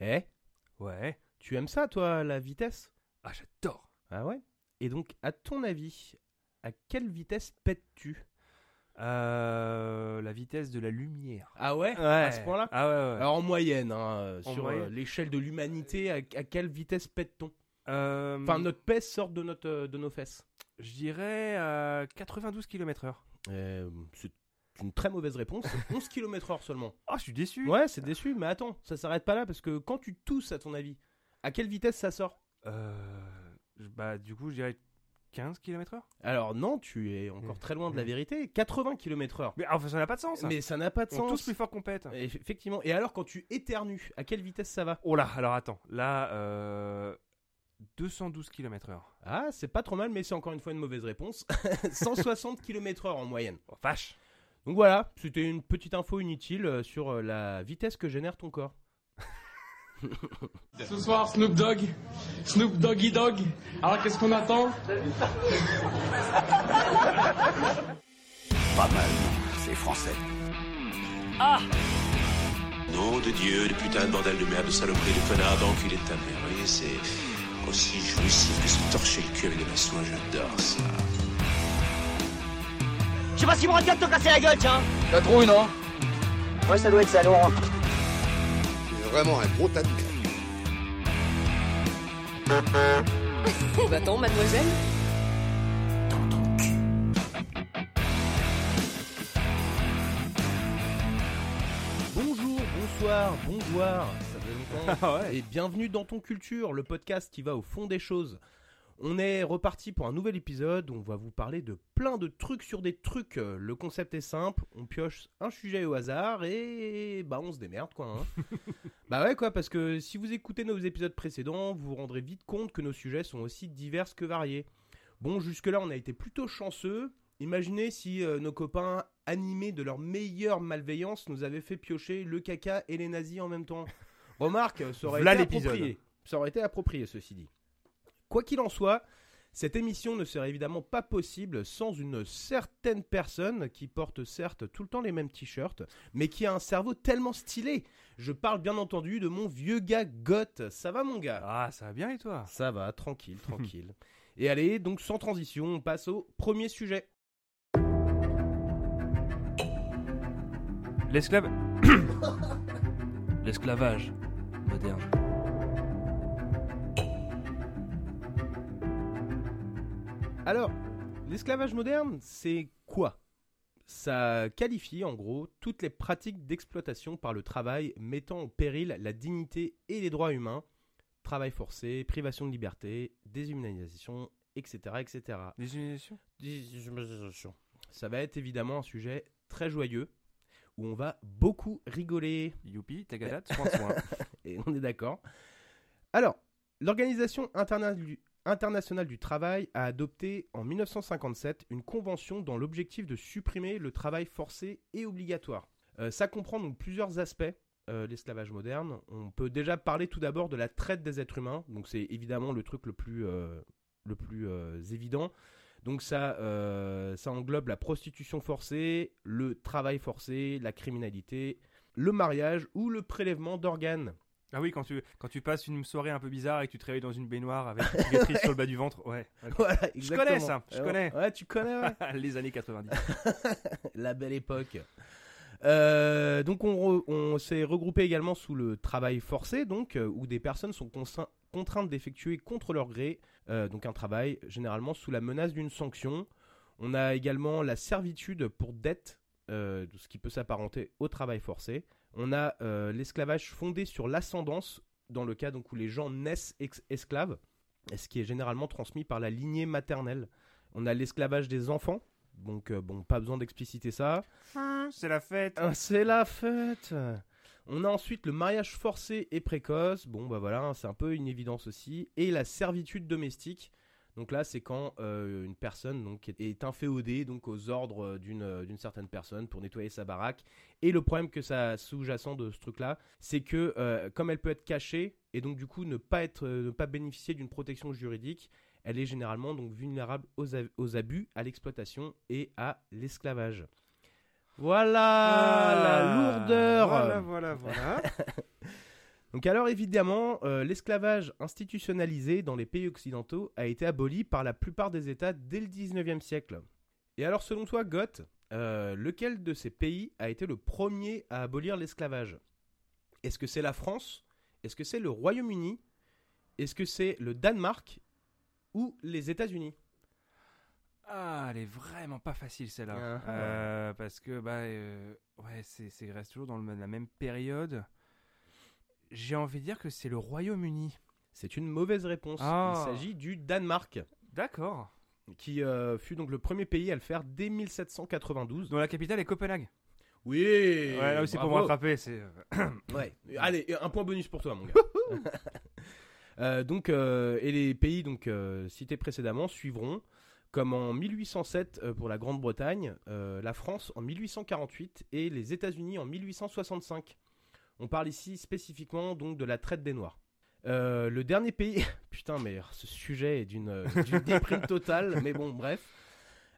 Eh, Ouais. tu aimes ça, toi, la vitesse? Ah, j'adore. Ah ouais? Et donc, à ton avis, à quelle vitesse pètes-tu? Euh, la vitesse de la lumière. Ah ouais? Ouais. À ce point-là? Ah ouais, ouais. Alors, en moyenne, hein, En sur moyenne. euh, l'échelle de l'humanité, à, à quelle vitesse pète-t-on? Euh, Enfin, notre pèse sort de, notre, de nos fesses. Je dirais euh, 92 km/h. C'est une très mauvaise réponse. c'est 11 km/h seulement. Ah, je suis déçu. Ouais, c'est déçu, mais attends, ça s'arrête pas là parce que quand tu tousses, à ton avis, à quelle vitesse ça sort? Euh, bah, du coup, je dirais 15 km/h. Alors non, tu es encore très loin de la Mm. vérité. 80 km/h. Mais enfin, ça n'a pas de sens. Mais ça n'a pas de On sens. tous plus fort qu'on pète. Eff- Effectivement. Et alors, quand tu éternues, à quelle vitesse ça va? Oh là, alors attends. Là, euh, 212 km/h. Ah, c'est pas trop mal, mais c'est encore une fois une mauvaise réponse. 160 km/h en moyenne. Oh, vache. Donc voilà, c'était une petite info inutile euh, sur euh, la vitesse que génère ton corps. Ce soir, Snoop Dogg, Snoop Doggy Dogg. Alors qu'est-ce qu'on attend? Pas mal, c'est français. Ah Nom de Dieu, de putain de bordel de merde, de saloperie, de connard, d'enculé de ta mère. Vous voyez, c'est aussi jouissif que se torcher le cul avec des maçons, j'adore ça. Je sais pas si mon radio te casser la gueule, tiens La trouille, non Ouais, ça doit être ça, Laurent. C'est vraiment un gros tas de merde. Va-t'en, mademoiselle Bonjour, bonsoir, bonjour, ça fait longtemps. Ah ouais. Et bienvenue dans Ton Culture, le podcast qui va au fond des choses. On est reparti pour un nouvel épisode où on va vous parler de plein de trucs sur des trucs. Euh, Le concept est simple, on pioche un sujet au hasard et bah on se démerde quoi. hein. bah ouais quoi, parce que si vous écoutez nos épisodes précédents, vous vous rendrez vite compte que nos sujets sont aussi divers que variés. Bon, jusque-là on a été plutôt chanceux. Imaginez si euh, nos copains animés de leur meilleure malveillance nous avaient fait piocher le caca et les nazis en même temps. Remarque, ça aurait été approprié. Ça aurait été approprié, ceci dit. Quoi qu'il en soit, cette émission ne serait évidemment pas possible sans une certaine personne qui porte certes tout le temps les mêmes t-shirts, mais qui a un cerveau tellement stylé. Je parle bien entendu de mon vieux gars Goth. Ça va mon gars? Ah, ça va bien et toi? Ça va, tranquille, tranquille. Et allez, donc sans transition, on passe au premier sujet. L'esclave. L'esclavage moderne. Alors, l'esclavage moderne, c'est quoi? Ça qualifie en gros toutes les pratiques d'exploitation par le travail mettant en péril la dignité et les droits humains, travail forcé, privation de liberté, déshumanisation, etc. etc. Déshumanisation? Déshumanisation. Ça va être évidemment un sujet très joyeux où on va beaucoup rigoler. Youpi, Tagada, tu prends soin. Et on est d'accord. Alors, l'Organisation interna- internationale du travail a adopté en 1957 une convention dans l'objectif de supprimer le travail forcé et obligatoire. Euh, ça comprend donc plusieurs aspects. euh, l'esclavage moderne. On peut déjà parler tout d'abord de la traite des êtres humains. Donc c'est évidemment le truc le plus, euh, évident. Donc ça, ça englobe la prostitution forcée, le travail forcé, la criminalité, le mariage ou le prélèvement d'organes. Ah oui, quand tu, quand tu passes une soirée un peu bizarre et que tu te réveilles dans une baignoire avec une cicatrice sur le bas du ventre. Ouais. Voilà, Je connais ça, je Euh, connais. Ouais, tu connais, ouais. Les années 90. La belle époque. Euh, donc on, s'est regroupé également sous le travail forcé, donc euh, où des personnes sont contraintes d'effectuer contre leur gré, euh, donc un travail généralement sous la menace d'une sanction. On a également la servitude pour dette, euh, ce qui peut s'apparenter au travail forcé. On a euh, l'esclavage fondé sur l'ascendance, dans le cas donc où les gens naissent esclaves, et ce qui est généralement transmis par la lignée maternelle. On a l'esclavage des enfants, donc euh, bon, pas besoin d'expliciter ça. C'est la fête. Ah, C'est la fête On a ensuite le mariage forcé et précoce, bon bah voilà, hein, c'est un peu une évidence aussi, et la servitude domestique. Donc là, c'est quand euh, une personne donc, est- inféodée donc, aux ordres euh, d'une euh, d'une certaine personne pour nettoyer sa baraque. Et le problème que ça sous-jacent de ce truc-là, c'est que euh, comme elle peut être cachée et donc du coup ne pas, être, ne pas bénéficier d'une protection juridique, elle est généralement donc vulnérable aux, aux abus, à l'exploitation et à l'esclavage. Voilà la lourdeur. Voilà, voilà, voilà. Donc alors évidemment, euh, l'esclavage institutionnalisé dans les pays occidentaux a été aboli par la plupart des États dès le 19e siècle. Et alors selon toi, Goth, euh, lequel de ces pays a été le premier à abolir l'esclavage? Est-ce que c'est la France? Est-ce que c'est le Royaume-Uni? Est-ce que c'est le Danemark Ou les États-Unis? Ah, elle est vraiment pas facile celle-là. Ah. Euh, parce que, bah, ouais, c'est, c'est reste toujours dans le- la même période. J'ai envie de dire que c'est le Royaume-Uni. C'est une mauvaise réponse. Ah. Il s'agit du Danemark, D'accord. qui euh, fut donc le premier pays à le faire dès 1792. Dont la capitale est Copenhague. Oui ouais, là aussi pour me rattraper, c'est. euh, Ouais. Allez, un point bonus pour toi, mon gars. Euh, donc, euh, et les pays donc cités précédemment suivront, comme en 1807 euh, pour la Grande-Bretagne, la France en 1848 et les États-Unis en 1865. On parle ici spécifiquement donc de la traite des Noirs. Euh, le dernier pays, putain, mais ce sujet est d'une euh, déprime totale, mais bon, bref.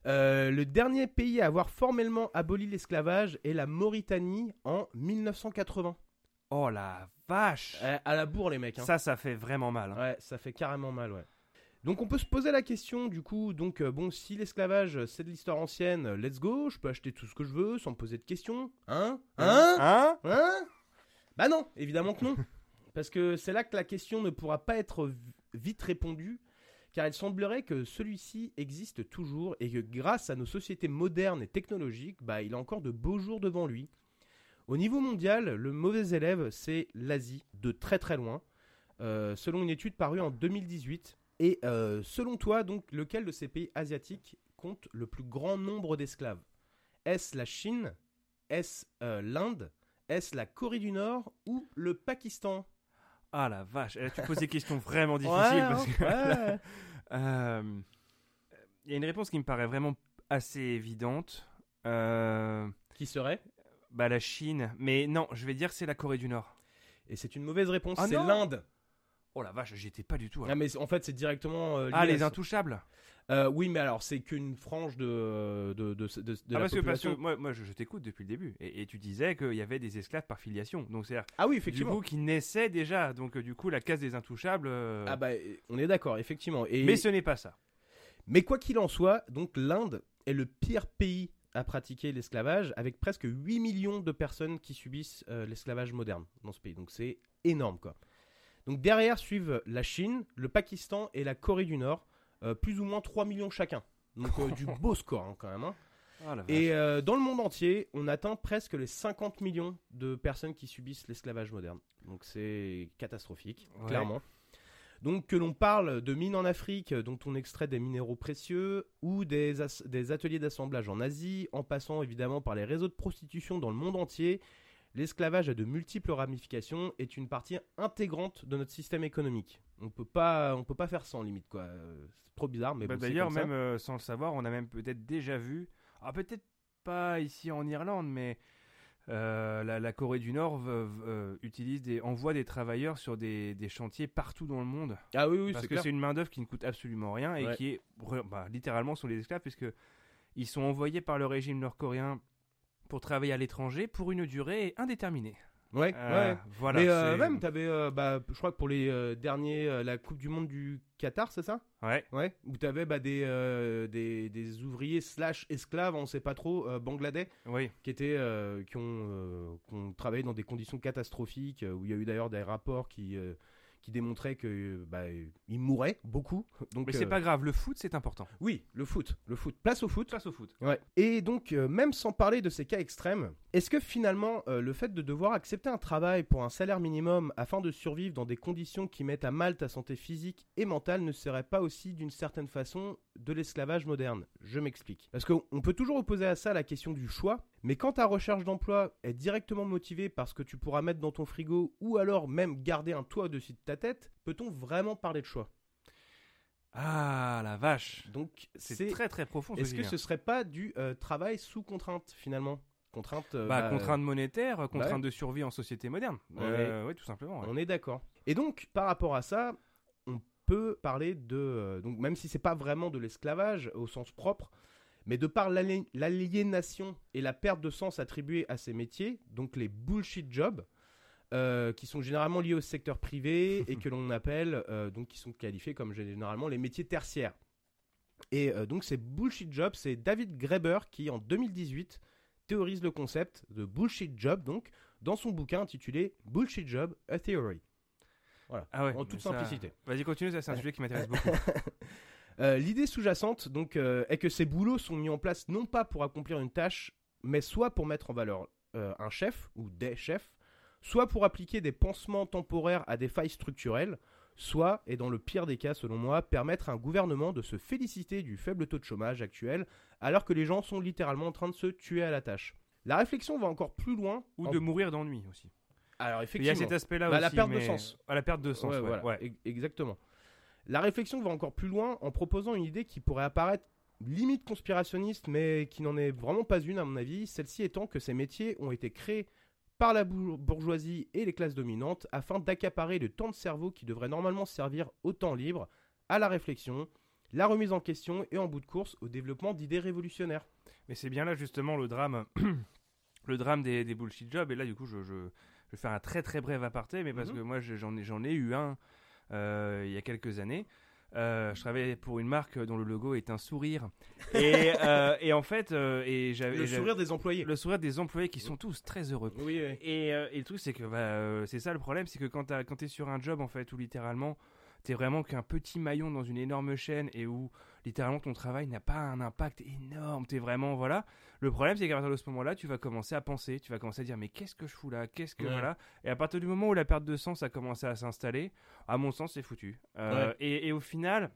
Euh, le dernier pays à avoir formellement aboli l'esclavage est la Mauritanie en 1980. Oh la vache Euh, à la bourre, les mecs. hein. Ça, ça fait vraiment mal. hein. Ouais, ça fait carrément mal, ouais. Donc on peut se poser la question, du coup, donc euh, bon, si l'esclavage c'est de l'histoire ancienne, let's go, je peux acheter tout ce que je veux sans me poser de questions, hein? Hein? Hein? Hein? Bah non, évidemment que non. Parce que c'est là que la question ne pourra pas être vite répondue, car il semblerait que celui-ci existe toujours et que grâce à nos sociétés modernes et technologiques, bah, il a encore de beaux jours devant lui. Au niveau mondial, le mauvais élève, c'est l'Asie, de très très loin, euh, selon une étude parue en 2018. Et euh, selon toi, donc, lequel de ces pays asiatiques compte le plus grand nombre d'esclaves? Est-ce la Chine? Est-ce euh, l'Inde? Est-ce la Corée du Nord ou le Pakistan? Ah la vache. Eh, tu poses des questions vraiment difficiles. Ouais, parce que ouais. Euh, Il y a une réponse qui me paraît vraiment assez évidente. Euh, Qui serait? bah la Chine. Mais non, je vais dire c'est la Corée du Nord. Et c'est une mauvaise réponse, Ah c'est l'Inde. Oh la vache, j'y étais pas du tout. Ah, alors. mais en fait, c'est directement. euh, lié Ah, les intouchables. Euh, oui, mais alors, c'est qu'une frange de, de, de, de, de Ah, la parce que, parce que population. moi, moi je, je t'écoute depuis le début. Et, et tu disais qu'il y avait des esclaves par filiation. Donc c'est Ah oui, du effectivement. coup qui naissaient déjà. Donc euh, du coup, la case des intouchables. euh, Ah bah, on est d'accord, effectivement. Et... Mais ce n'est pas ça. Mais quoi qu'il en soit, donc l'Inde est le pire pays à pratiquer l'esclavage, avec presque 8 millions de personnes qui subissent euh, l'esclavage moderne dans ce pays. Donc c'est énorme, quoi. Donc derrière suivent la Chine, le Pakistan et la Corée du Nord, plus ou moins 3 millions chacun. Donc euh, du beau score hein, quand même. hein. Ah. Et euh, dans le monde entier, on atteint presque les 50 millions de personnes qui subissent l'esclavage moderne. Donc c'est catastrophique, Ouais. clairement. Donc que l'on parle de mines en Afrique dont on extrait des minéraux précieux ou des, des ateliers d'assemblage en Asie, en passant évidemment par les réseaux de prostitution dans le monde entier, l'esclavage a de multiples ramifications est une partie intégrante de notre système économique. On peut pas, on peut pas faire sans limite quoi. C'est trop bizarre, mais Bah, bon, D'ailleurs, comme ça. même euh, sans le savoir, on a même peut-être déjà vu, ah, peut-être pas ici en Irlande, mais euh, la, la Corée du Nord euh, utilise des, envoie des travailleurs sur des, des chantiers partout dans le monde. Ah oui, oui, parce c'est que c'est une main-d'œuvre qui ne coûte absolument rien et Ouais. qui est bah, littéralement sont les esclaves, puisque ils sont envoyés par le régime nord-coréen pour travailler à l'étranger pour une durée indéterminée. Ouais, Euh, ouais. Voilà. mais euh, même, t'avais, euh, bah, je crois que pour les derniers, la Coupe du Monde du Qatar, c'est ça? Ouais. Ouais. Où t'avais bah, des, euh, des, des ouvriers slash esclaves, on sait pas trop, euh, bangladais, Oui. qui étaient, euh, qui ont, qui ont travaillé dans des conditions catastrophiques, où il y a eu d'ailleurs des rapports qui, qui démontraient que, bah, ils mouraient beaucoup. Donc, Mais c'est euh, pas grave. Le foot, c'est important. Oui, le foot, le foot. Place au foot. Place au foot. Ouais. Et donc, euh, même sans parler de ces cas extrêmes, est-ce que finalement, euh, le fait de devoir accepter un travail pour un salaire minimum afin de survivre dans des conditions qui mettent à mal ta santé physique et mentale ne serait pas aussi, d'une certaine façon, de l'esclavage moderne? Je m'explique. Parce qu'on on peut toujours opposer à ça la question du choix, mais quand ta recherche d'emploi est directement motivée par ce que tu pourras mettre dans ton frigo ou alors même garder un toit au-dessus de ta tête, peut-on vraiment parler de choix? Ah la vache. Donc, C'est très très profond. est-ce que ce serait pas du euh, travail sous contrainte finalement? Contrainte. euh, Bah, bah, contrainte monétaire, euh, contrainte ouais. de survie en société moderne. Euh, Oui, tout simplement. ouais. On est d'accord. Et donc, par rapport à ça, on peut parler de. donc, même si c'est pas vraiment de l'esclavage au sens propre, mais de par l'ali- l'aliénation et la perte de sens attribuée à ces métiers, donc les bullshit jobs, euh, qui sont généralement liés au secteur privé et que l'on appelle, euh, donc qui sont qualifiés comme généralement les métiers tertiaires. Et euh, donc ces bullshit jobs, c'est David Graeber qui en 2018 théorise le concept de bullshit job, donc dans son bouquin intitulé Bullshit Job, a Theory. Voilà, Ah ouais, en toute ça- simplicité. Vas-y, continue, c'est un sujet qui m'intéresse beaucoup. Euh, L'idée sous-jacente donc euh, est que ces boulots sont mis en place non pas pour accomplir une tâche, mais soit pour mettre en valeur euh, un chef ou des chefs, soit pour appliquer des pansements temporaires à des failles structurelles, soit, et dans le pire des cas selon moi, permettre à un gouvernement de se féliciter du faible taux de chômage actuel, alors que les gens sont littéralement en train de se tuer à la tâche. La réflexion va encore plus loin. Ou en- de mourir d'ennui aussi. Alors Il y a effectivement. cet aspect-là Bah, aussi. la perte de mais- sens. À la perte de sens, Ouais, ouais. voilà, ouais. exactement. La réflexion va encore plus loin en proposant une idée qui pourrait apparaître limite conspirationniste, mais qui n'en est vraiment pas une à mon avis. Celle-ci étant que ces métiers ont été créés par la bour- bourgeoisie et les classes dominantes afin d'accaparer le temps de cerveau qui devrait normalement servir au temps libre, à la réflexion, la remise en question et en bout de course au développement d'idées révolutionnaires. Mais c'est bien là justement le drame, le drame des, des bullshit jobs. Et là, du coup, je, je, je vais faire un très très bref aparté, mais parce Mhm. que moi, je- j'en ai, eu un il y a quelques années. Euh, je travaillais pour une marque dont le logo est un sourire. Et, euh, et en fait, euh, et j'avais Le sourire des employés. le sourire des employés qui sont tous très heureux. Oui, oui. Et, euh, et le truc, c'est que bah, euh, c'est ça le problème, c'est que quand, quand t'es sur un job, en fait, où littéralement, t'es vraiment qu'un petit maillon dans une énorme chaîne et où littéralement ton travail n'a pas un impact énorme, t'es vraiment, voilà. Le problème, c'est qu'à partir de ce moment-là, tu vas commencer à penser, tu vas commencer à dire, mais qu'est-ce que je fous là? Qu'est-ce que, Ouais. voilà Et à partir du moment où la perte de sens a commencé à s'installer, à mon sens, c'est foutu. Euh, Ouais. et, et au final,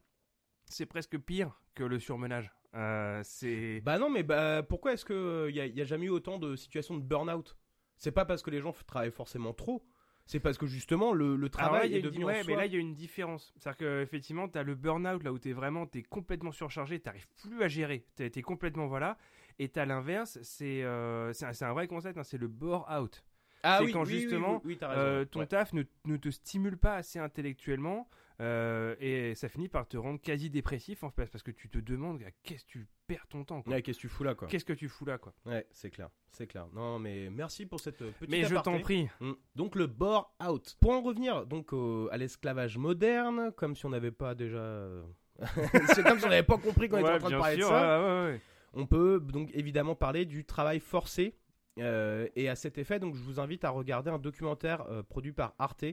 c'est presque pire que le surmenage. Euh, c'est. Bah non, mais bah, pourquoi est-ce qu'il n'y a, y a jamais eu autant de situations de burn-out? C'est pas parce que les gens travaillent forcément trop, c'est parce que justement le, le Alors là, travail est devenu en ouais, mais là, il y a une différence. C'est-à-dire qu'effectivement, tu as le burn-out, là où tu es vraiment, tu es complètement surchargé, tu plus à gérer, tu es, complètement, voilà. Et tu as l'inverse, c'est euh, c'est un, vrai concept, hein, c'est le bore-out. Ah c'est oui, quand oui, oui, justement, oui, oui, t'as raison, Euh, ton ouais. taf ne, ne te stimule pas assez intellectuellement euh, et ça finit par te rendre quasi dépressif en fait parce que tu te demandes à qu'est-ce que tu perds ton temps quoi. Ouais, qu'est-ce que tu fous là, quoi Qu'est-ce que tu fous là quoi Ouais, c'est clair, c'est clair. Non, mais merci pour cette euh, petite Mais je t'en prie. Mm. Donc le bore out. Pour en revenir donc au- à l'esclavage moderne, comme si on n'avait pas déjà, euh, c'est comme si on n'avait pas compris qu'on était Ouais, en train de parler sûr, de ça. ouais. On peut donc évidemment parler du travail forcé. euh, et à cet effet, donc je vous invite à regarder un documentaire euh, produit par Arte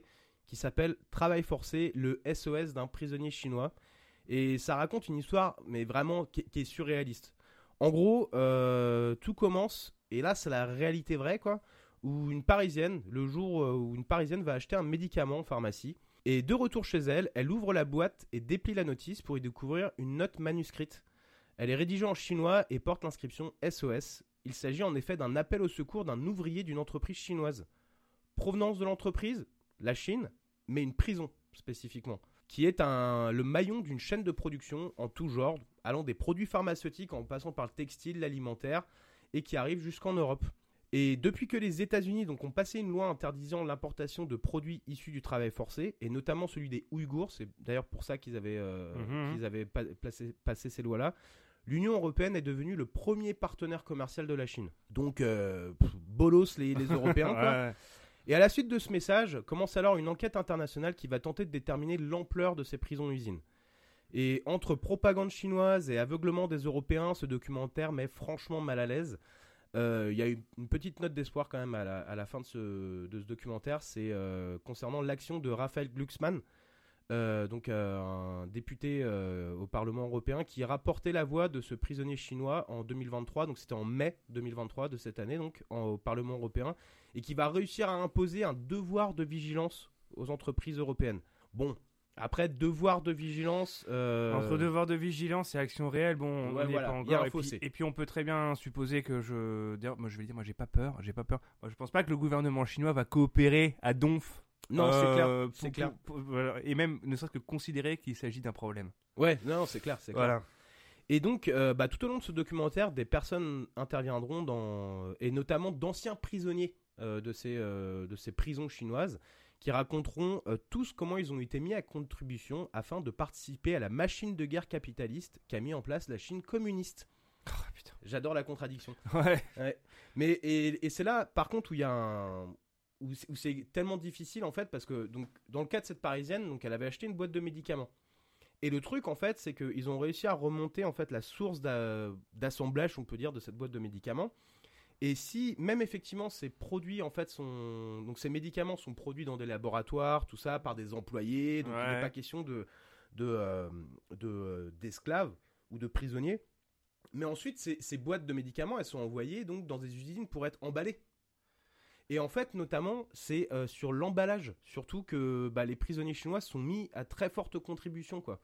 qui s'appelle Travail forcé, le SOS d'un prisonnier chinois. Et ça raconte une histoire, mais vraiment qui, est surréaliste. En gros, euh, tout commence, et là c'est la réalité vraie, quoi, où une Parisienne, le jour euh, où une Parisienne va acheter un médicament en pharmacie, et de retour chez elle, elle ouvre la boîte et déplie la notice pour y découvrir une note manuscrite. Elle est rédigée en chinois et porte l'inscription SOS. Il s'agit en effet d'un appel au secours d'un ouvrier d'une entreprise chinoise. Provenance de l'entreprise La Chine, mais une prison spécifiquement, qui est un, le maillon d'une chaîne de production en tout genre, allant des produits pharmaceutiques en passant par le textile, l'alimentaire, et qui arrive jusqu'en Europe. Et depuis que les États-Unis donc, ont passé une loi interdisant l'importation de produits issus du travail forcé, et notamment celui des Ouïghours, c'est d'ailleurs pour ça qu'ils avaient, euh, Mhm. qu'ils avaient pa- placé- passé ces lois-là, l'Union européenne est devenue le premier partenaire commercial de la Chine. Donc, euh, pff, bolos les, les Européens. quoi. Ouais. Et à la suite de ce message, commence alors une enquête internationale qui va tenter de déterminer l'ampleur de ces prisons-usines. Et entre propagande chinoise et aveuglement des Européens, ce documentaire met franchement mal à l'aise. Euh, Il y a une petite note d'espoir quand même à la, fin de ce, de ce documentaire, c'est euh, concernant l'action de Raphaël Glucksmann, euh, donc euh, un député euh, au Parlement européen qui rapportait la voix de ce prisonnier chinois en 2023, donc c'était en mai 2023 de cette année, donc en- au Parlement européen, et qui va réussir à imposer un devoir de vigilance aux entreprises européennes. Bon, après devoir de vigilance, Entre devoir de vigilance et action réelle, bon, Ouais, on n'y voilà, pas encore. Et puis, et puis on peut très bien supposer que je. D'ailleurs, moi je vais dire, moi j'ai pas peur, j'ai pas peur. Moi je pense pas que le gouvernement chinois va coopérer à donf. Non, c'est euh, clair, pour- c'est clair. pour- pour- voilà, et même ne serait-ce que considérer qu'il s'agit d'un problème. Ouais, non, c'est clair, c'est clair. Voilà. Et donc, euh, bah, tout au long de ce documentaire, des personnes interviendront dans, et notamment d'anciens prisonniers euh, de, ces, euh, de ces prisons chinoises, qui raconteront euh, tous comment ils ont été mis à contribution afin de participer à la machine de guerre capitaliste qu'a mis en place la Chine communiste. Oh. J'adore la contradiction. Ouais. Mais et, et c'est là, par contre, où il y a un où c'est- tellement difficile en fait parce que donc dans le cas de cette parisienne, donc elle avait acheté une boîte de médicaments. Et le truc en fait, c'est qu'ils ont réussi à remonter en fait la source d'a- d'assemblage, on peut dire, de cette boîte de médicaments. Et si même effectivement ces produits en fait sont donc ces médicaments sont produits dans des laboratoires, tout ça par des employés, donc il n'est Ouais. pas question de de euh, de, euh, d'esclaves ou de prisonniers. Mais ensuite, ces, ces boîtes de médicaments, elles sont envoyées donc dans des usines pour être emballées. Et en fait, notamment, c'est euh, sur l'emballage, surtout que bah, les prisonniers chinois sont mis à très forte contribution, quoi.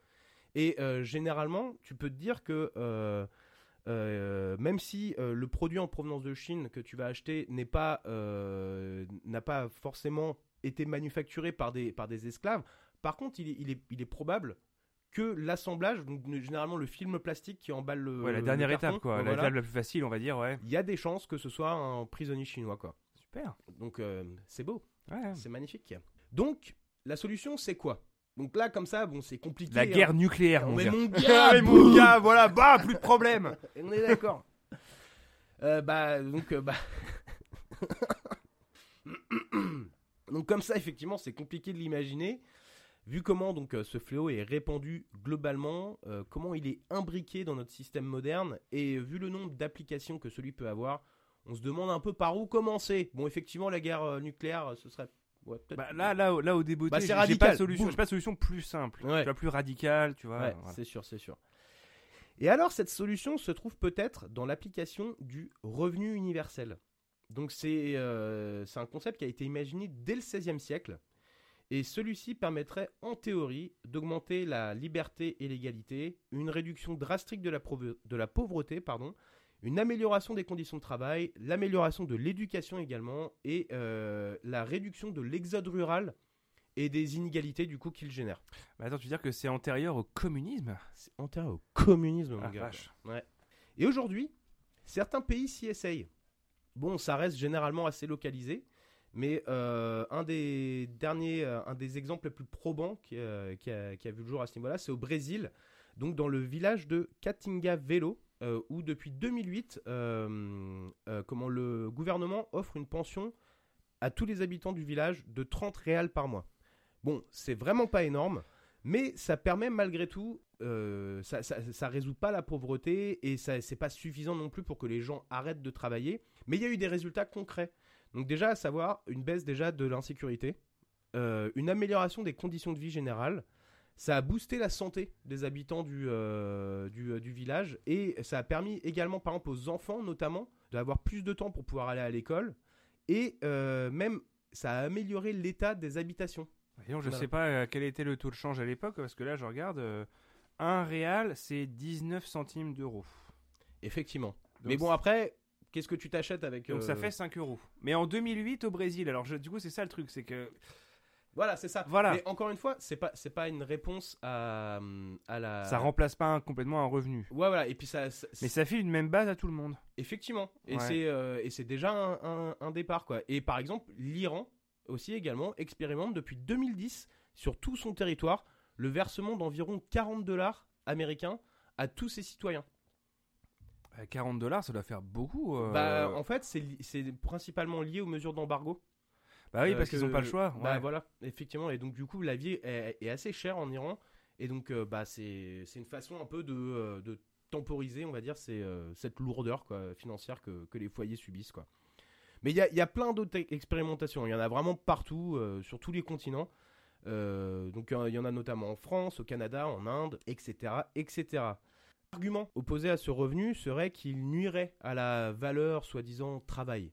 Et euh, généralement, tu peux te dire que euh, même si le produit en provenance de Chine que tu vas acheter n'est pas n'a pas forcément été manufacturé par des par des esclaves, par contre, il est, il est, il est probable que l'assemblage, donc généralement le film plastique qui emballe le Ouais, la le dernière carton, étape, quoi. La voilà, étape la plus facile, on va dire, ouais. il y a des chances que ce soit un prisonnier chinois, quoi. Super. Donc euh, c'est beau, Ouais. c'est magnifique. Donc la solution c'est quoi? Donc là comme ça, bon c'est compliqué. La hein. guerre nucléaire, mon Mais gars. mon gars, mon gars, voilà, bah, plus de problème. On est d'accord. Euh, bah donc euh, bah donc comme ça effectivement c'est compliqué de l'imaginer. Vu comment donc ce fléau est répandu globalement, euh, comment il est imbriqué dans notre système moderne et vu le nombre d'applications que celui peut avoir, on se demande un peu par où commencer. Bon effectivement la guerre euh, nucléaire ce serait ouais, peut-être Bah, là, là, là, au début, Bah, c'est j'ai pas de solution, j'ai pas de solution plus simple, Ouais. tu vois, plus radicale, tu vois. Ouais, voilà. c'est sûr, c'est sûr. Et alors, cette solution se trouve peut-être dans l'application du revenu universel. Donc, c'est euh, c'est un concept qui a été imaginé dès le XVIe siècle. Et celui-ci permettrait, en théorie, d'augmenter la liberté et l'égalité, une réduction drastique de la, de la pauvreté, pardon, une amélioration des conditions de travail, l'amélioration de l'éducation également, et euh, la réduction de l'exode rural et des inégalités du coup qu'il génère. Bah, attends, tu veux dire que c'est antérieur au communisme? C'est antérieur au communisme, mon Ah, gars. vache. Ouais. Et aujourd'hui, certains pays s'y essayent. Bon, ça reste généralement assez localisé, mais euh, un des derniers, euh, un des exemples les plus probants qui, euh, qui a, qui a vu le jour à ce niveau-là, c'est au Brésil, donc dans le village de Catinga Velo, euh, où depuis 2008, euh, euh, comment le gouvernement offre une pension à tous les habitants du village de 30 réals par mois. Bon, c'est vraiment pas énorme, mais ça permet malgré tout, euh, ça, ça, résout pas la pauvreté et ça c'est pas suffisant non plus pour que les gens arrêtent de travailler. Mais il y a eu des résultats concrets. Donc déjà à savoir une baisse déjà de l'insécurité, une amélioration des conditions de vie générales. Ça a boosté la santé des habitants du, euh, du, euh, du village et ça a permis également, par exemple, aux enfants notamment, d'avoir plus de temps pour pouvoir aller à l'école et euh, même ça a amélioré l'état des habitations. Donc, je Voilà. sais pas quel était le taux de change à l'époque, parce que là, je regarde, un réal, c'est 19 centimes d'euros. Effectivement. Donc, Mais bon, après, qu'est-ce que tu t'achètes avec. Donc ça euh, fait 5 euros. Mais en 2008 au Brésil, alors je- du coup c'est ça le truc, c'est que Voilà, c'est ça. Voilà. Mais encore une fois, c'est pas, c'est pas une réponse à, à la. ça remplace pas un- complètement un revenu. Ouais, voilà. Et puis ça. ça- Mais ça file une même base à tout le monde. Effectivement. Et Ouais. c'est euh, et c'est déjà un, un- un départ, quoi. Et par exemple, l'Iran aussi également expérimente depuis 2010 sur tout son territoire le versement d'environ 40 dollars américains à tous ses citoyens. À 40 dollars, ça doit faire beaucoup. euh. Bah, en fait, c'est principalement lié aux mesures d'embargo. Bah oui, Euh, parce qu'ils que- ont pas le choix. Bah ouais. voilà, effectivement. Et donc du coup, la vie est, est assez chère en Iran. Et donc euh, bah c'est une façon un peu de, euh, de temporiser, on va dire, c'est euh, cette lourdeur quoi, financière que, que les foyers subissent quoi. Mais il y a, y a plein d'autres expérimentations. Il y en a vraiment partout, euh, sur tous les continents. Euh, donc il y en a notamment en France, au Canada, en Inde, etc., etc. L'argument opposé à ce revenu serait qu'il nuirait à la valeur soi-disant travail.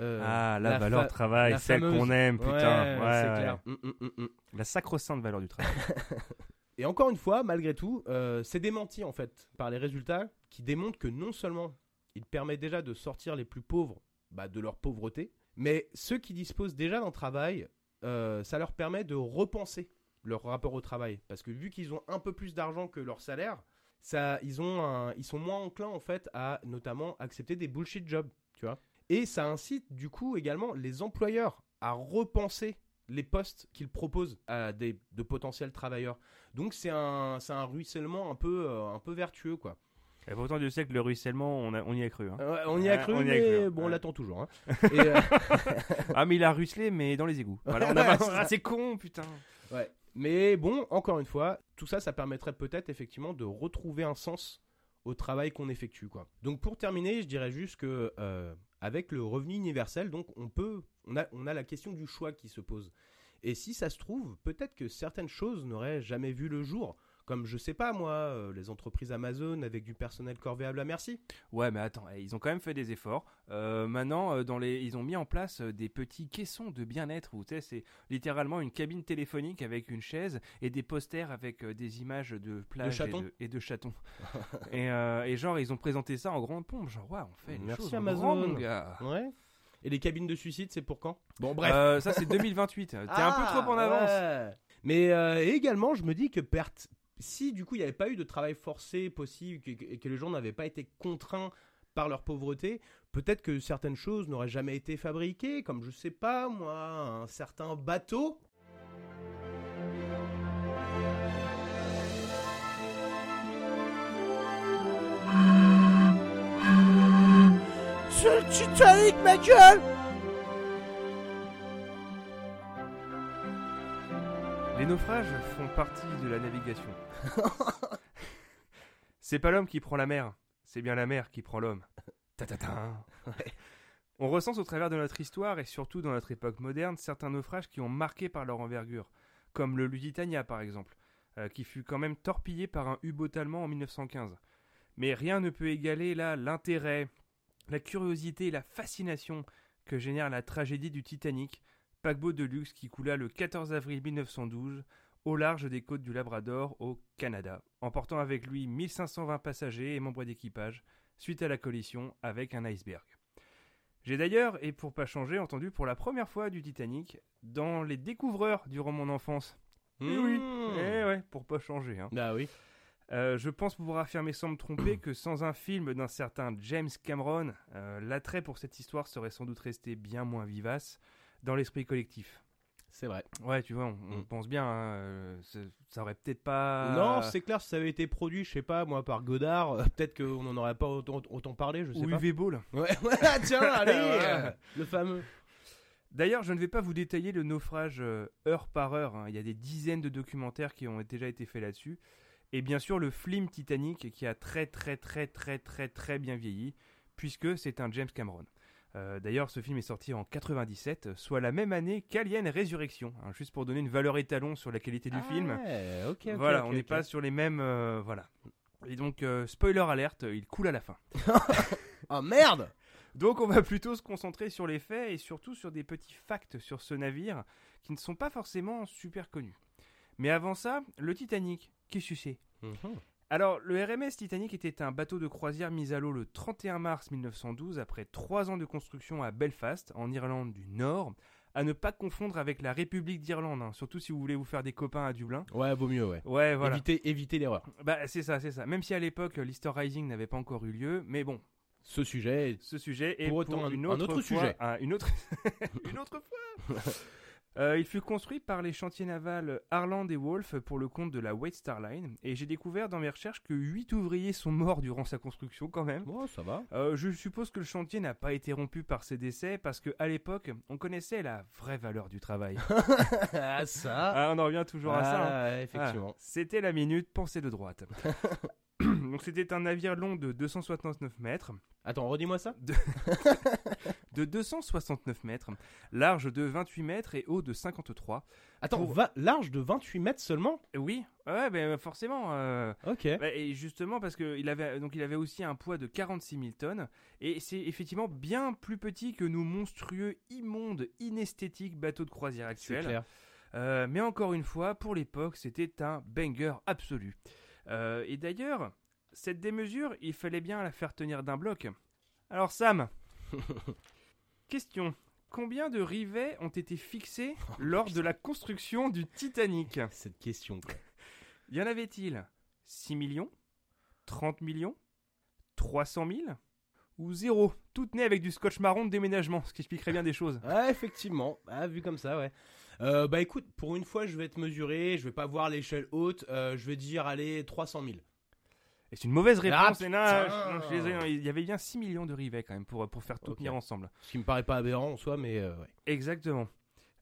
Euh, Ah, la, valeur fa- travail, la celle fameuse- qu'on aime, putain. Ouais, Ouais, c'est ouais. clair. Mm, mm, mm, mm. La sacro-sainte valeur du travail. Et encore une fois, malgré tout, euh, c'est démenti en fait par les résultats qui démontrent que non seulement il permet déjà de sortir les plus pauvres bah, de leur pauvreté, mais ceux qui disposent déjà d'un travail, euh, ça leur permet de repenser leur rapport au travail. Parce que vu qu'ils ont un peu plus d'argent que leur salaire, ça, ils, ont un- ils sont moins enclins en fait à notamment accepter des bullshit jobs, tu vois. Et ça incite du coup également les employeurs à repenser les postes qu'ils proposent à des, de potentiels travailleurs. Donc c'est un, un ruissellement un peu, euh, un peu vertueux, quoi. Et pourtant, Dieu sait que le ruissellement, on, a- on y a cru. hein. Ouais, on y a cru, on y a mais cru, hein. bon, on l'attend toujours. hein. Et, euh, Ah, mais il a ruisselé, mais dans les égouts. Voilà, Ouais, c'est Ah, con, putain. Ouais. Mais bon, encore une fois, tout ça, ça permettrait peut-être effectivement de retrouver un sens au travail qu'on effectue, quoi. Donc pour terminer, je dirais juste que euh, avec le revenu universel, donc on peut, on a, on a la question du choix qui se pose. Et si ça se trouve, peut-être que certaines choses n'auraient jamais vu le jour, comme je sais pas moi, euh, les entreprises Amazon avec du personnel corvéable à merci. Ouais, mais attends, eh, ils ont quand même fait des efforts. Euh, maintenant, euh, dans les, ils ont mis en place des petits caissons de bien-être où tu sais, c'est littéralement une cabine téléphonique avec une chaise et des posters avec des images de plage et de, et de chatons. et, euh, et genre, ils ont présenté ça en grande pompe. Genre, ouais, on fait les Merci, choses en Amazon. gars. Ouais. Et les cabines de suicide, c'est pour quand? Bon, bref. Euh, ça, c'est 2028. T'es un peu Ah, trop en avance. ouais. Mais euh, également, je me dis que perte, si du coup il n'y avait pas eu de travail forcé possible et que les gens n'avaient pas été contraints par leur pauvreté, peut-être que certaines choses n'auraient jamais été fabriquées, comme je sais pas moi, un certain bateau. C'est le Titanic, ma gueule Les naufrages font partie de la navigation. c'est pas l'homme qui prend la mer, c'est bien la mer qui prend l'homme. Ta-ta-ta. On recense au travers de notre histoire et surtout dans notre époque moderne certains naufrages qui ont marqué par leur envergure, comme le Lusitania par exemple, euh, qui fut quand même torpillé par un U-boat allemand en 1915. Mais rien ne peut égaler là l'intérêt, la curiosité et la fascination que génère la tragédie du Titanic, paquebot de luxe qui coula le 14 avril 1912 au large des côtes du Labrador au Canada, emportant avec lui 1520 passagers et membres d'équipage suite à la collision avec un iceberg. J'ai d'ailleurs, et pour pas changer, entendu pour la première fois du Titanic dans Les Découvreurs durant mon enfance. Eh oui, Mmh. eh ouais, pour pas changer. Hein. Bah oui. Euh, je pense pouvoir affirmer sans me tromper que sans un film d'un certain James Cameron, euh, l'attrait pour cette histoire serait sans doute resté bien moins vivace dans l'esprit collectif. C'est vrai. Ouais, tu vois, on, on Mm. pense bien, hein, euh, ça aurait peut-être pas. Non, c'est clair, si ça avait été produit, je sais pas, moi, par Godard, euh, peut-être qu'on n'en aurait pas autant, autant parlé, je sais Ou pas. UV Ball. Ouais, tiens, allez, euh, le fameux. D'ailleurs, je ne vais pas vous détailler le naufrage euh, heure par heure. hein. Il y a des dizaines de documentaires qui ont déjà été faits là-dessus. Et bien sûr, le film Titanic qui a très très très très très très bien vieilli, puisque c'est un James Cameron. Euh, D'ailleurs, ce film est sorti en 97, soit la même année qu'Alien Résurrection, hein, juste pour donner une valeur étalon sur la qualité du film. Ouais, ok, ok. voilà, on n'est pas sur les mêmes. euh, voilà. Et donc, euh, spoiler alerte, il coule à la fin. Oh merde Donc on va plutôt se concentrer sur les faits et surtout sur des petits facts sur ce navire qui ne sont pas forcément super connus. Mais avant ça, le Titanic, qu'est-ce que c'est? Alors, le RMS Titanic était un bateau de croisière mis à l'eau le 31 mars 1912 après trois ans de construction à Belfast, en Irlande du Nord, à ne pas confondre avec la République d'Irlande, hein, surtout si vous voulez vous faire des copains à Dublin. Ouais, vaut mieux, ouais. Ouais, voilà. Éviter, éviter l'erreur. Bah, c'est ça, c'est ça. Même si à l'époque, l'Easter Rising n'avait pas encore eu lieu, mais bon, Ce sujet, ce sujet est Pour autant un- une un autre, fois- sujet. un- une autre, une autre fois. Euh, il fut construit par les chantiers navals Harland et Wolff pour le compte de la White Star Line et j'ai découvert dans mes recherches que 8 ouvriers sont morts durant sa construction quand même. bon, ça va. Euh, je suppose que le chantier n'a pas été rompu par ces décès parce que à l'époque on connaissait la vraie valeur du travail. ah, ça. Ah, on en revient toujours à ça. hein. Ah, ouais, effectivement. Ah, C'était la minute pensée de droite. Donc c'était un navire long de 269 mètres, Attends, redis-moi ça. de 269 mètres, large de 28 mètres et haut de 53. Attends, Pour- va- large de 28 mètres seulement? Oui, ouais, ben forcément. euh, Ok. bah, et justement parce que il avait donc il avait aussi un poids de 46 000 tonnes et c'est effectivement bien plus petit que nos monstrueux, immondes, inesthétiques bateaux de croisière C'est actuels. clair. Euh, mais encore une fois, pour l'époque, c'était un banger absolu. Euh, et d'ailleurs, cette démesure, il fallait bien la faire tenir d'un bloc. Alors Sam, question. Combien de rivets ont été fixés lors de la construction du Titanic? Cette question, quoi. Y en avait-il? 6 millions? 30 millions? 300 000 Ou zéro? Toutes nées avec du scotch marron de déménagement, ce qui expliquerait bien des choses. Ah, effectivement. Ah, vu comme ça, ouais. Euh, bah écoute, pour une fois, je vais te mesurer. Je vais pas voir l'échelle haute. euh, je vais dire, allez, 300 000. Et c'est une mauvaise réponse. Ah, et non, putain. je- non, je suis désolé, il y avait bien 6 millions de rivets quand même pour, pour faire tout tenir ensemble. Ce qui me paraît pas aberrant en soi, mais euh, ouais. Exactement.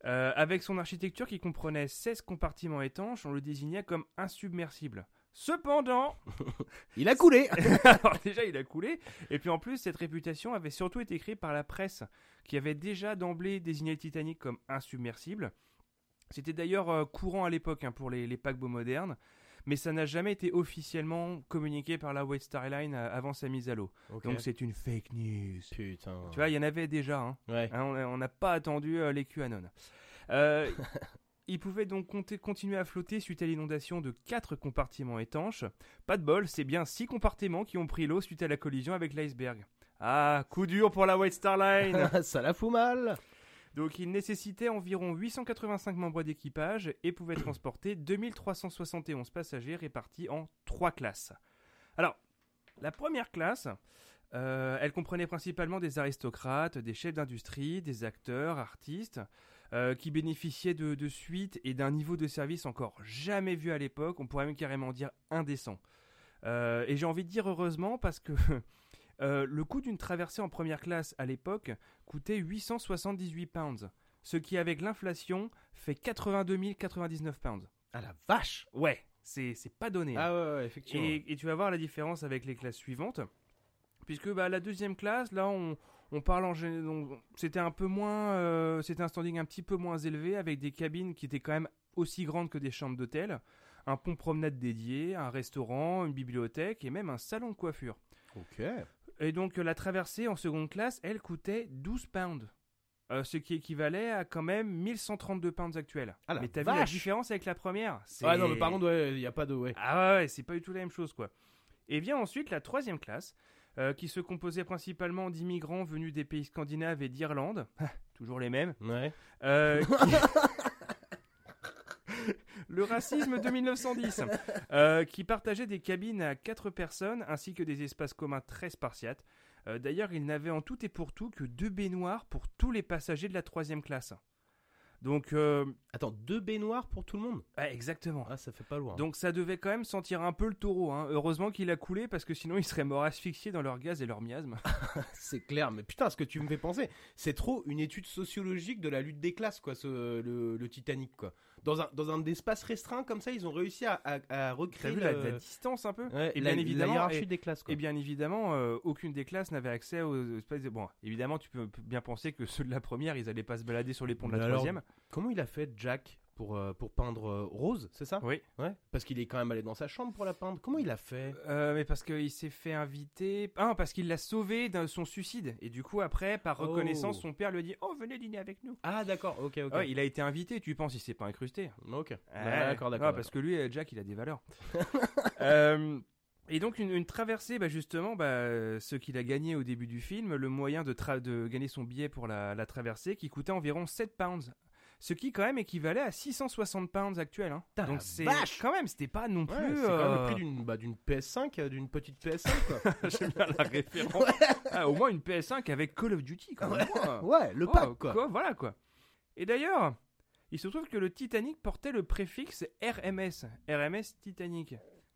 Euh, avec son architecture qui comprenait 16 compartiments étanches, on le désignait comme insubmersible. Cependant, Il a coulé alors déjà il a coulé, et puis en plus cette réputation avait surtout été créée par la presse, qui avait déjà d'emblée désigné le Titanic comme insubmersible. C'était d'ailleurs euh, courant à l'époque hein, pour les, les paquebots modernes, mais ça n'a jamais été officiellement communiqué par la White Star Line euh, avant sa mise à l'eau. Donc c'est une fake news. Putain. Tu vois, il y en avait déjà. Hein. Ouais. Hein, on n'a pas attendu euh, les QAnon. Euh, il pouvait donc compter- continuer à flotter suite à l'inondation de quatre compartiments étanches. Pas de bol, c'est bien six compartiments qui ont pris l'eau suite à la collision avec l'iceberg. Ah, coup dur pour la White Star Line ça la fout mal Donc il nécessitait environ 885 membres d'équipage et pouvait transporter 2371 passagers répartis en trois classes. Alors, la première classe, euh, elle comprenait principalement des aristocrates, des chefs d'industrie, des acteurs, artistes, euh, qui bénéficiaient de, de suites et d'un niveau de service encore jamais vu à l'époque, on pourrait même carrément dire indécent. Euh, et j'ai envie de dire heureusement parce que euh, le coût d'une traversée en première classe à l'époque coûtait 878 pounds, ce qui avec l'inflation fait 82 099 pounds. Ah la vache Ouais, c'est c'est pas donné. hein. Ah ouais, ouais, effectivement. Et, et tu vas voir la différence avec les classes suivantes. Puisque bah, la deuxième classe, là, on, on parle en général. C'était un peu moins. euh, c'était un standing un petit peu moins élevé, avec des cabines qui étaient quand même aussi grandes que des chambres d'hôtel, un pont promenade dédié, un restaurant, une bibliothèque et même un salon de coiffure. Ok. Et donc, la traversée en seconde classe, elle coûtait 12 pounds. Euh, ce qui équivalait à quand même 1132 pounds actuels. Ah mais t'as vu la différence avec la première? Ah non, mais par contre, ouais, il y a pas de. Ouais. ah ouais, ouais, c'est pas du tout la même chose, quoi. Et vient ensuite la troisième classe, euh, qui se composait principalement d'immigrants venus des pays scandinaves et d'Irlande, toujours les mêmes. Ouais. euh, qui- Le racisme de 1910, euh, qui partageait des cabines à quatre personnes ainsi que des espaces communs très spartiates. Euh, D'ailleurs, il n'avait en tout et pour tout que deux baignoires pour tous les passagers de la troisième classe. Donc, euh, Attends, deux baignoires pour tout le monde? Exactement. Ah, ça fait pas loin. Donc ça devait quand même sentir un peu le taureau. Hein. Heureusement qu'il a coulé parce que sinon il serait mort asphyxié dans leur gaz et leur miasme. C'est clair, mais putain, ce que tu me fais penser, c'est trop une étude sociologique de la lutte des classes, quoi, ce, le, le Titanic, quoi. Dans un, dans un espace restreint comme ça, ils ont réussi à, à, recréer vu la, le- la distance un peu Ouais, Et la, bien la évidemment, hiérarchie et- des classes, quoi. Et bien évidemment, euh, aucune des classes n'avait accès aux espèces de... Bon, évidemment, tu peux bien penser que ceux de la première, ils allaient pas se balader sur les ponts de la alors, troisième. Comment il a fait Jack? Pour, euh, pour peindre euh, Rose, c'est ça? Oui. Ouais. Parce qu'il est quand même allé dans sa chambre pour la peindre. Comment il a fait? Euh, mais parce qu'il s'est fait inviter... Ah, parce qu'il l'a sauvé de son suicide. Et du coup, après, par Oh. reconnaissance, son père lui a dit « Oh, venez dîner avec nous Ah, d'accord, ok, ok. Ouais, il a été invité, tu penses, il s'est pas incrusté. Ok. Ouais. d'accord, d'accord. Parce que lui, Jack, il a des valeurs. Euh, et donc, une, une traversée, bah, justement, bah, ce qu'il a gagné au début du film, le moyen de, tra- de gagner son billet pour la, la traversée, qui coûtait environ 7 pounds. Ce qui, quand même, équivalait à 660 pounds actuels. Hein. Donc, c'est quand même, c'était pas non Ouais, plus. c'est quand même le euh, prix d'une bah, d'une PS5, euh, d'une petite PS5, quoi. J'aime bien la référence. Ah, au moins une PS5 avec Call of Duty, quand même. ouais, le Oh, pack, quoi. Voilà quoi. Et d'ailleurs, il se trouve que le Titanic portait le préfixe RMS. RMS Titanic.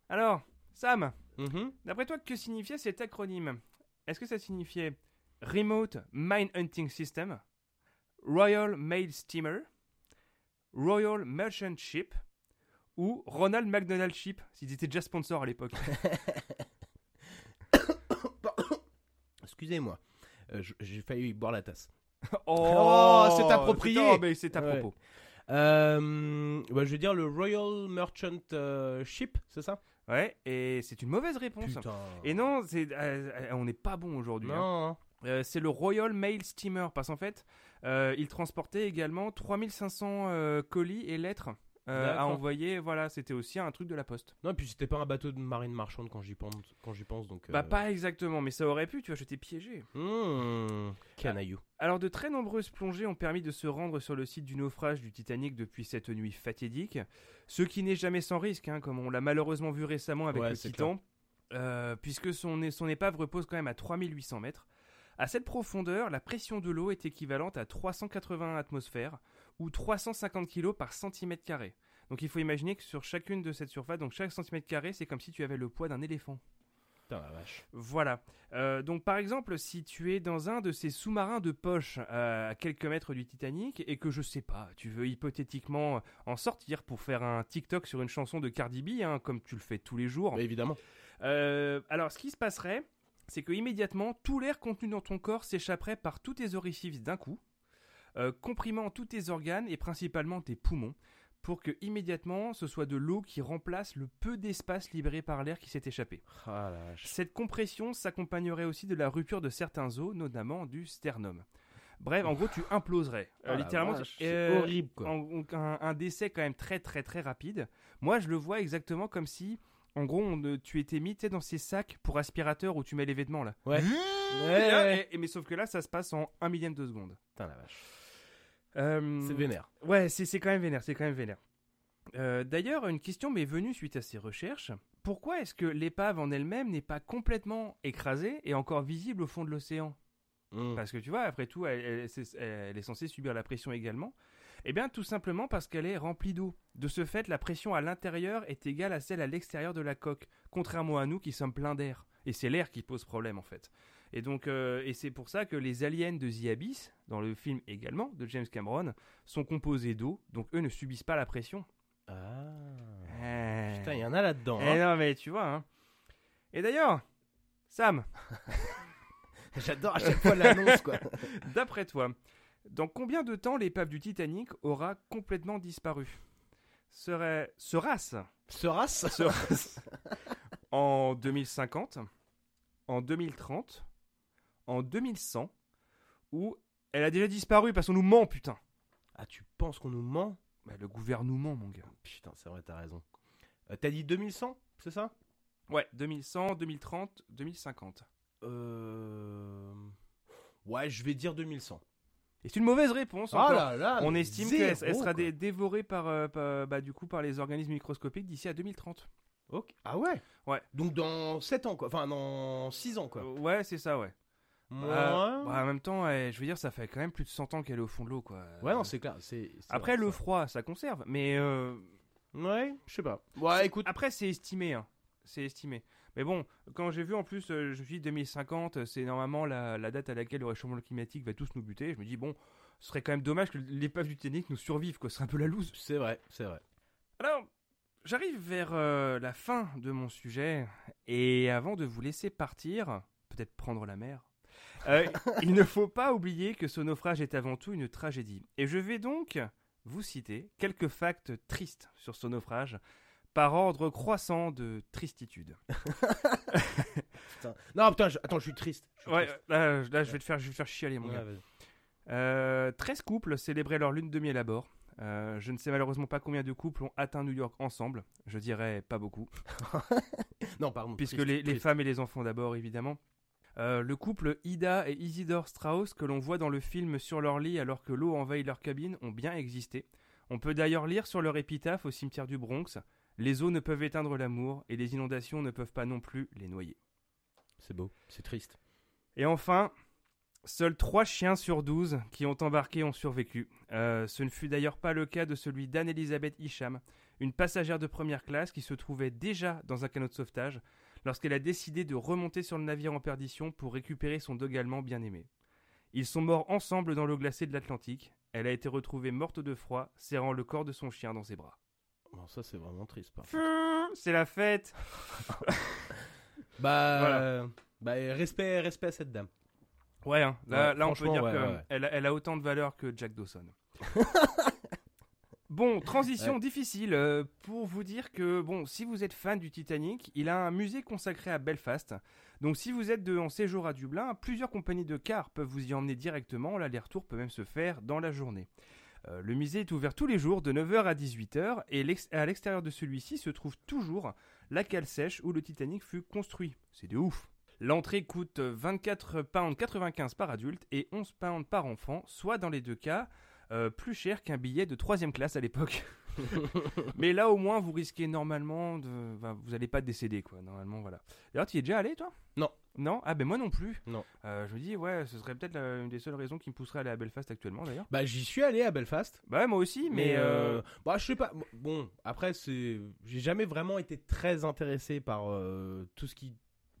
Alors, Sam, Mhm. d'après toi, que signifiait cet acronyme? Est-ce que ça signifiait Remote Mine Hunting System, Royal Mail Steamer, Royal Merchant Ship ou Ronald McDonald Ship, s'ils étaient déjà sponsors à l'époque Excusez-moi. Euh, J'ai failli boire la tasse. Oh, c'est approprié. Oh, mais c'est à Ouais. propos. Euh, bah, je veux dire le Royal Merchant euh, Ship, c'est ça? Ouais, et c'est une mauvaise réponse. Putain. Et non, c'est, euh, on n'est pas bon aujourd'hui. hein. non. Euh, c'est le Royal Mail Steamer, parce qu'en fait, euh, il transportait également 3500 euh, colis et lettres euh, à envoyer. Voilà, c'était aussi un truc de la poste. Non, et puis c'était pas un bateau de marine marchande quand j'y pense, quand j'y pense donc. Bah, euh, pas exactement, mais ça aurait pu, tu vois, j'étais piégé. mmh, canaillou. Alors, de très nombreuses plongées ont permis de se rendre sur le site du naufrage du Titanic depuis cette nuit fatidique. Ce qui n'est jamais sans risque, hein, comme on l'a malheureusement vu récemment avec Ouais, le Titan, euh, puisque son, son épave repose quand même à 3800 mètres. À cette profondeur, la pression de l'eau est équivalente à 380 atmosphères ou 350 kg par centimètre carré. Donc il faut imaginer que sur chacune de cette surface, donc chaque centimètre carré, c'est comme si tu avais le poids d'un éléphant. Putain, la vache. Voilà. Euh, donc par exemple, si tu es dans un de ces sous-marins de poche euh, à quelques mètres du Titanic et que je sais pas, tu veux hypothétiquement en sortir pour faire un TikTok sur une chanson de Cardi B, hein, comme tu le fais tous les jours. Mais évidemment. Euh, alors, ce qui se passerait, c'est que immédiatement, tout l'air contenu dans ton corps s'échapperait par tous tes orifices d'un coup, euh, comprimant tous tes organes et principalement tes poumons, pour que immédiatement ce soit de l'eau qui remplace le peu d'espace libéré par l'air qui s'est échappé. Ah la. Cette compression s'accompagnerait aussi de la rupture de certains os, notamment du sternum. Bref, en gros, tu imploserais. Ah, littéralement, c'est euh, horrible quoi. en- un, un décès quand même très très très rapide. Moi, je le vois exactement comme si, en gros, on, euh, tu étais mis dans ces sacs pour aspirateur où tu mets les vêtements là. Ouais. Et Ouais, là, ouais. et- mais sauf que là, ça se passe en un millième de seconde. Putain, la vache. Euh, C'est vénère. Ouais, c'est c'est quand même vénère, c'est quand même vénère. Euh, D'ailleurs, une question m'est venue suite à ces recherches. Pourquoi est-ce que l'épave en elle-même n'est pas complètement écrasée et encore visible au fond de l'océan? Mm. Parce que tu vois, après tout, elle, elle- c'est- elle est censée subir la pression également. Eh bien, tout simplement parce qu'elle est remplie d'eau. De ce fait, la pression à l'intérieur est égale à celle à l'extérieur de la coque, contrairement à nous qui sommes pleins d'air. Et c'est l'air qui pose problème en fait. Et donc, euh, et c'est pour ça que les aliens de The Abyss, dans le film également de James Cameron, sont composés d'eau, donc eux ne subissent pas la pression. Ah. Eh. Putain, il y en a là-dedans. Eh hein. non, mais tu vois. Hein. Et d'ailleurs, Sam, J'adore à chaque fois l'annonce quoi. D'après toi, dans combien de temps l'épave du Titanic aura complètement disparu? Serait sera-ce? Sera-ce? Sera-ce en 2050, en 2030, en 2100 ou elle a déjà disparu parce qu'on nous ment putain. Ah, tu penses qu'on nous ment? Bah, le gouvernement mon gars. Putain, c'est vrai, t'as raison. Euh, T'as dit 2100, c'est ça? Ouais, 2100, 2030, 2050. Euh. Ouais, je vais dire 2100. C'est une mauvaise réponse. Ah encore. là là On estime qu'elle elle sera dé- dévorée par, euh, par- bah, du coup, par les organismes microscopiques d'ici à 2030. Ok. Ah ouais? Ouais. Donc dans 7 ans, quoi. Enfin, dans 6 ans, quoi. Euh, Ouais, c'est ça, ouais. Ouais. Euh, bah, en même temps, je veux dire, ça fait quand même plus de 100 ans qu'elle est au fond de l'eau, quoi. Ouais, non, c'est clair. c'est Après, vrai, le ça. froid, ça conserve, mais euh, Ouais, je sais pas. Ouais, écoute. après, c'est estimé, hein. C'est estimé. Mais bon, quand j'ai vu en plus, euh, je me suis dit 2050, c'est normalement la, la date à laquelle le réchauffement climatique va tous nous buter. Je me dis, bon, ce serait quand même dommage que l'épave du Titanic nous survive, quoi. Ce serait un peu la loose. C'est vrai, c'est vrai. Alors, j'arrive vers euh, la fin de mon sujet, et avant de vous laisser partir, peut-être prendre la mer, euh, il ne faut pas oublier que ce naufrage est avant tout une tragédie. Et je vais donc vous citer quelques facts tristes sur ce naufrage, par ordre croissant de tristitude. Putain. Non, putain, je- attends, je suis triste. Je suis Ouais, triste. là, là, je vais te faire, je vais te faire chialer, mon Ouais, gars. Euh, 13 couples célébraient leur lune de miel à bord. Euh, je ne sais malheureusement pas combien de couples ont atteint New York ensemble. Je dirais pas beaucoup. Non, pardon. puisque triste, les, femmes et les enfants d'abord, évidemment. Euh, le couple Ida et Isidore Strauss, que l'on voit dans le film sur leur lit alors que l'eau envahit leur cabine, ont bien existé. On peut d'ailleurs lire sur leur épitaphe au cimetière du Bronx Les eaux ne peuvent éteindre l'amour et les inondations ne peuvent pas non plus les noyer. C'est beau, c'est triste. Et enfin, seuls 3 chiens sur 12 qui ont embarqué ont survécu. Euh, ce ne fut d'ailleurs pas le cas de celui d'Anne-Elisabeth Isham, une passagère de première classe qui se trouvait déjà dans un canot de sauvetage lorsqu'elle a décidé de remonter sur le navire en perdition pour récupérer son dog allemand bien-aimé. Ils sont morts ensemble dans l'eau glacée de l'Atlantique. Elle a été retrouvée morte de froid, serrant le corps de son chien dans ses bras. Bon, ça, c'est vraiment triste. par contre. C'est la fête Bah, Voilà. euh, bah, respect, respect à cette dame. Ouais, hein, là, Ouais, là, on peut franchement, dire ouais, qu'elle ouais, ouais. a, elle a autant de valeur que Jack Dawson. bon, transition difficile euh, pour vous dire que, bon, si vous êtes fan du Titanic, il a un musée consacré à Belfast. Donc, si vous êtes de, en séjour à Dublin, plusieurs compagnies de cars peuvent vous y emmener directement. L'aller-retour peut même se faire dans la journée. Euh, le musée est ouvert tous les jours de 9h à 18h et à l'extérieur de celui-ci se trouve toujours la cale sèche où le Titanic fut construit. C'est de ouf. L'entrée coûte 24 pounds 95 par adulte et 11 pounds par enfant, soit dans les deux cas euh, plus cher qu'un billet de troisième classe à l'époque. Mais là, au moins, vous risquez normalement de. enfin, vous n'allez pas décéder, quoi. Normalement, voilà. D'ailleurs, tu y es déjà allé, toi? Non. Non? Ah, ben moi non plus. Non. Euh, je me dis, ouais, ce serait peut-être la- une des seules raisons qui me pousserait à aller à Belfast actuellement, d'ailleurs. Bah j'y suis allé à Belfast. Bah, ouais, moi aussi, mais. Mais euh, euh, bah je sais pas. Bon après c'est, j'ai jamais vraiment été très intéressé par euh, tout ce qui,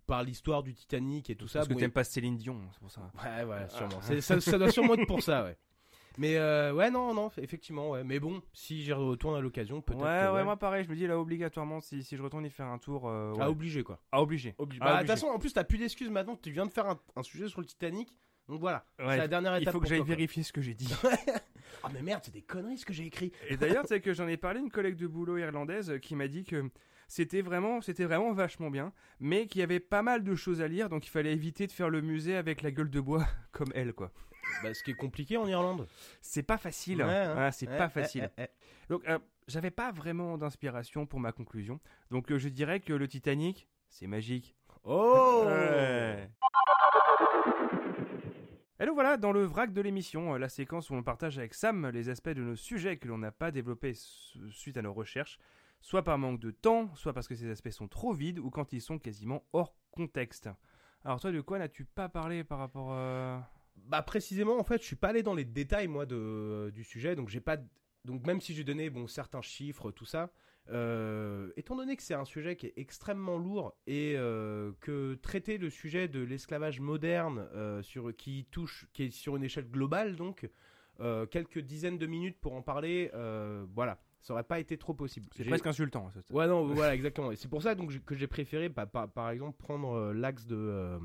par l'histoire du Titanic et tout ça. Parce que Bon, t'aimes pas Céline Dion, c'est pour ça. Ouais, ouais, sûrement. C'est- ça, ça doit sûrement être pour ça, ouais. Mais euh, ouais, non, non, effectivement, ouais. Mais bon, si j'y retourne à l'occasion, peut-être. Ouais, que, ouais, moi pareil, je me dis là, obligatoirement, si, si je retourne y faire un tour. euh, ouais. À obliger, quoi. Ah, obligé. Obligé. Ah, Bah, de toute façon, en plus, t'as plus d'excuses maintenant. Tu viens de faire un, un sujet sur le Titanic. Donc voilà. Ouais, c'est la dernière étape. Il faut que j'aille vérifier ce que j'ai dit. Ah, mais merde, c'est des conneries ce que j'ai écrit. Et d'ailleurs, c'est que j'en ai parlé à une collègue de boulot irlandaise qui m'a dit que c'était vraiment, c'était vraiment vachement bien, mais qu'il y avait pas mal de choses à lire, donc il fallait éviter de faire le musée avec la gueule de bois comme elle, quoi. Bah, ce qui est compliqué en Irlande. C'est pas facile. Ouais, hein. C'est Ouais, pas facile. ouais. Donc, euh, j'avais pas vraiment d'inspiration pour ma conclusion. Donc, euh, je dirais que le Titanic, c'est magique. Oh donc voilà, dans le vrac de l'émission, euh, la séquence où on partage avec Sam les aspects de nos sujets que l'on n'a pas développés suite à nos recherches, soit par manque de temps, soit parce que ces aspects sont trop vides ou quand ils sont quasiment hors contexte. Alors toi, de quoi n'as-tu pas parlé par rapport... euh, Bah précisément en fait je suis pas allé dans les détails moi de, du sujet donc j'ai pas donc même si j'ai donné bon certains chiffres tout ça euh, étant donné que c'est un sujet qui est extrêmement lourd et euh, que traiter le sujet de l'esclavage moderne euh, sur qui touche qui est sur une échelle globale donc quelques dizaines de minutes pour en parler voilà ça aurait pas été trop possible C'est presque insultant. stade. Ouais, non, voilà, exactement. Et c'est pour ça donc, que j'ai préféré, bah, par, par exemple, prendre l'axe de,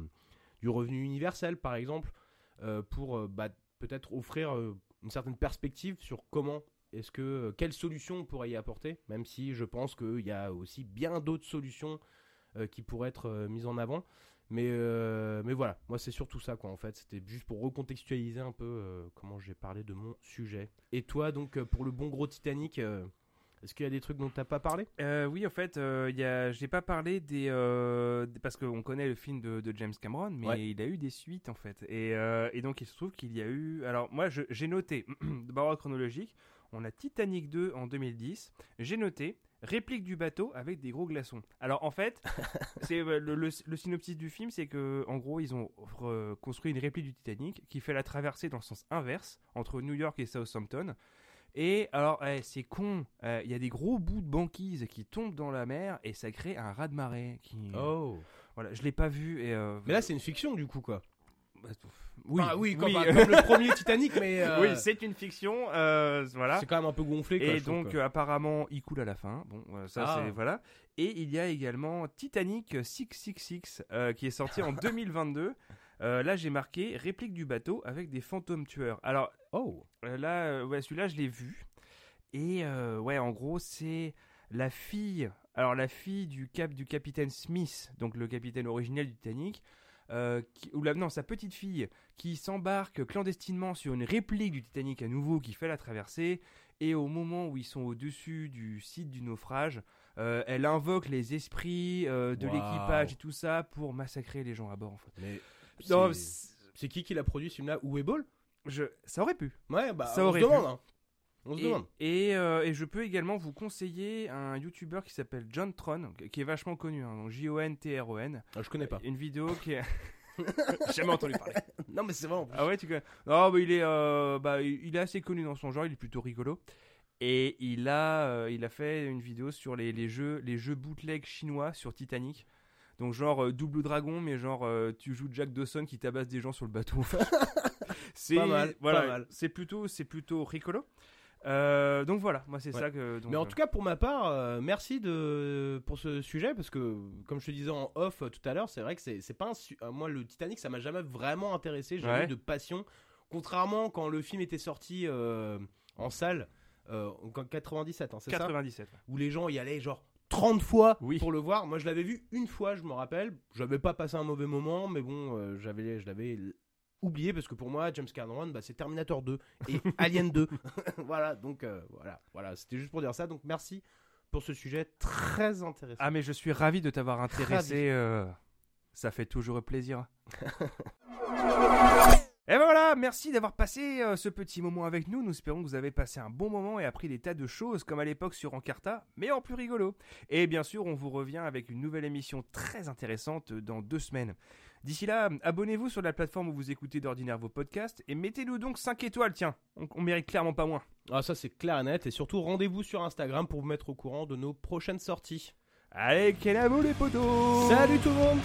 du revenu universel, par exemple, pour euh, bah, peut-être offrir euh, une certaine perspective sur comment est-ce que, euh, quelle solution on pourrait y apporter, même si je pense qu'il y a aussi bien d'autres solutions euh, qui pourraient être euh, mises en avant. Mais, euh, mais voilà, moi c'est surtout ça quoi en fait, c'était juste pour recontextualiser un peu euh, comment j'ai parlé de mon sujet. Et toi donc euh, pour le bon gros Titanic, euh, est-ce qu'il y a des trucs dont t'as pas parlé? Euh, oui, en fait, euh, il y a... j'ai pas parlé des. euh, des- Parce qu'on connaît le film de, de James Cameron, mais Ouais. il a eu des suites en fait. Et, euh, et donc il se trouve qu'il y a eu. Alors moi, je- j'ai noté, de barre chronologique, on a Titanic 2 en 2010. J'ai noté réplique du bateau avec des gros glaçons. Alors en fait, c'est le, le- le synopsis du film, c'est que en gros, ils ont construit une réplique du Titanic qui fait la traversée dans le sens inverse entre New York et Southampton. Et alors, eh, c'est con, euh, il y a des gros bouts de banquise qui tombent dans la mer et ça crée un raz de marée. Qui... Oh Voilà, je l'ai pas vu et. euh, Mais là, c'est une fiction du coup, quoi. bah, oui, Enfin, oui, comme, oui. enfin, comme le premier Titanic, mais euh, Oui, c'est une fiction, euh, voilà. c'est quand même un peu gonflé. Quoi, Et trouve, donc, quoi. euh, apparemment, il coule à la fin. Bon, euh, ça, Ah. c'est. Voilà. Et il y a également Titanic 666 euh, qui est sorti en 2022. Euh, là, j'ai marqué réplique du bateau avec des fantômes tueurs. Alors, oh, euh, là, euh, ouais, celui-là, je l'ai vu. Et ouais, en gros, c'est la fille. Alors, la fille du cap du capitaine Smith, donc le capitaine originel du Titanic. euh, qui- ou la, non, sa petite fille qui s'embarque clandestinement sur une réplique du Titanic à nouveau qui fait la traversée. Et au moment où ils sont au-dessus du site du naufrage, euh, elle invoque les esprits euh, de l'équipage et tout ça pour massacrer les gens à bord. En fait. mais Non, c'est- qui qui l'a produit ce film-là? Ou Ball je, ça aurait pu. Ouais, bah Ça on aurait se demande. pu. hein. On se Et, demande. et, euh, et je peux également vous conseiller un YouTuber qui s'appelle John Tron, qui est vachement connu, hein, donc J-O-N-T-R-O-N. Ah, je connais pas. Une vidéo qui est. Jamais entendu parler. non, mais c'est vrai. en plus. Ah ouais, tu connais? Non, mais il est, euh, bah, il il est assez connu dans son genre, il est plutôt rigolo. Et il a, euh, il a fait une vidéo sur les, les jeux, les jeux bootleg chinois sur Titanic. Donc genre euh, double dragon, mais genre euh, tu joues Jack Dawson qui tabasse des gens sur le bateau. c'est Pas mal, voilà, pas mal. c'est plutôt, c'est plutôt rigolo. Euh, donc voilà, moi c'est Ouais. ça que. donc, Mais en tout cas, pour ma part, euh, merci de pour ce sujet parce que, comme je te disais en off euh, tout à l'heure, c'est vrai que c'est c'est pas un su- moi le Titanic, ça m'a jamais vraiment intéressé, j'ai Ouais. jamais eu de passion. Contrairement quand le film était sorti en salle en 97, hein, c'est ça? 97. ouais. où les gens y allaient genre 30 fois Oui. pour le voir. Moi, je l'avais vu une fois, je me rappelle. J'avais pas passé un mauvais moment, mais bon, euh, j'avais, je l'avais oublié parce que pour moi, James Cameron, bah, c'est Terminator 2 et Alien 2. voilà, donc euh, voilà, voilà, c'était juste pour dire ça. Donc merci pour ce sujet très intéressant. Ah mais je suis ravi de t'avoir intéressé. Euh, ça fait toujours plaisir. Et ben voilà, merci d'avoir passé euh, ce petit moment avec nous. Nous espérons que vous avez passé un bon moment et appris des tas de choses comme à l'époque sur Encarta, mais en plus rigolo. Et bien sûr, on vous revient avec une nouvelle émission très intéressante dans deux semaines. D'ici là, abonnez-vous sur la plateforme où vous écoutez d'ordinaire vos podcasts et mettez-nous donc 5 étoiles, tiens. On, on mérite clairement pas moins. Ah ça c'est clair et net et surtout rendez-vous sur Instagram pour vous mettre au courant de nos prochaines sorties. Allez, quel amour les potos Salut tout le monde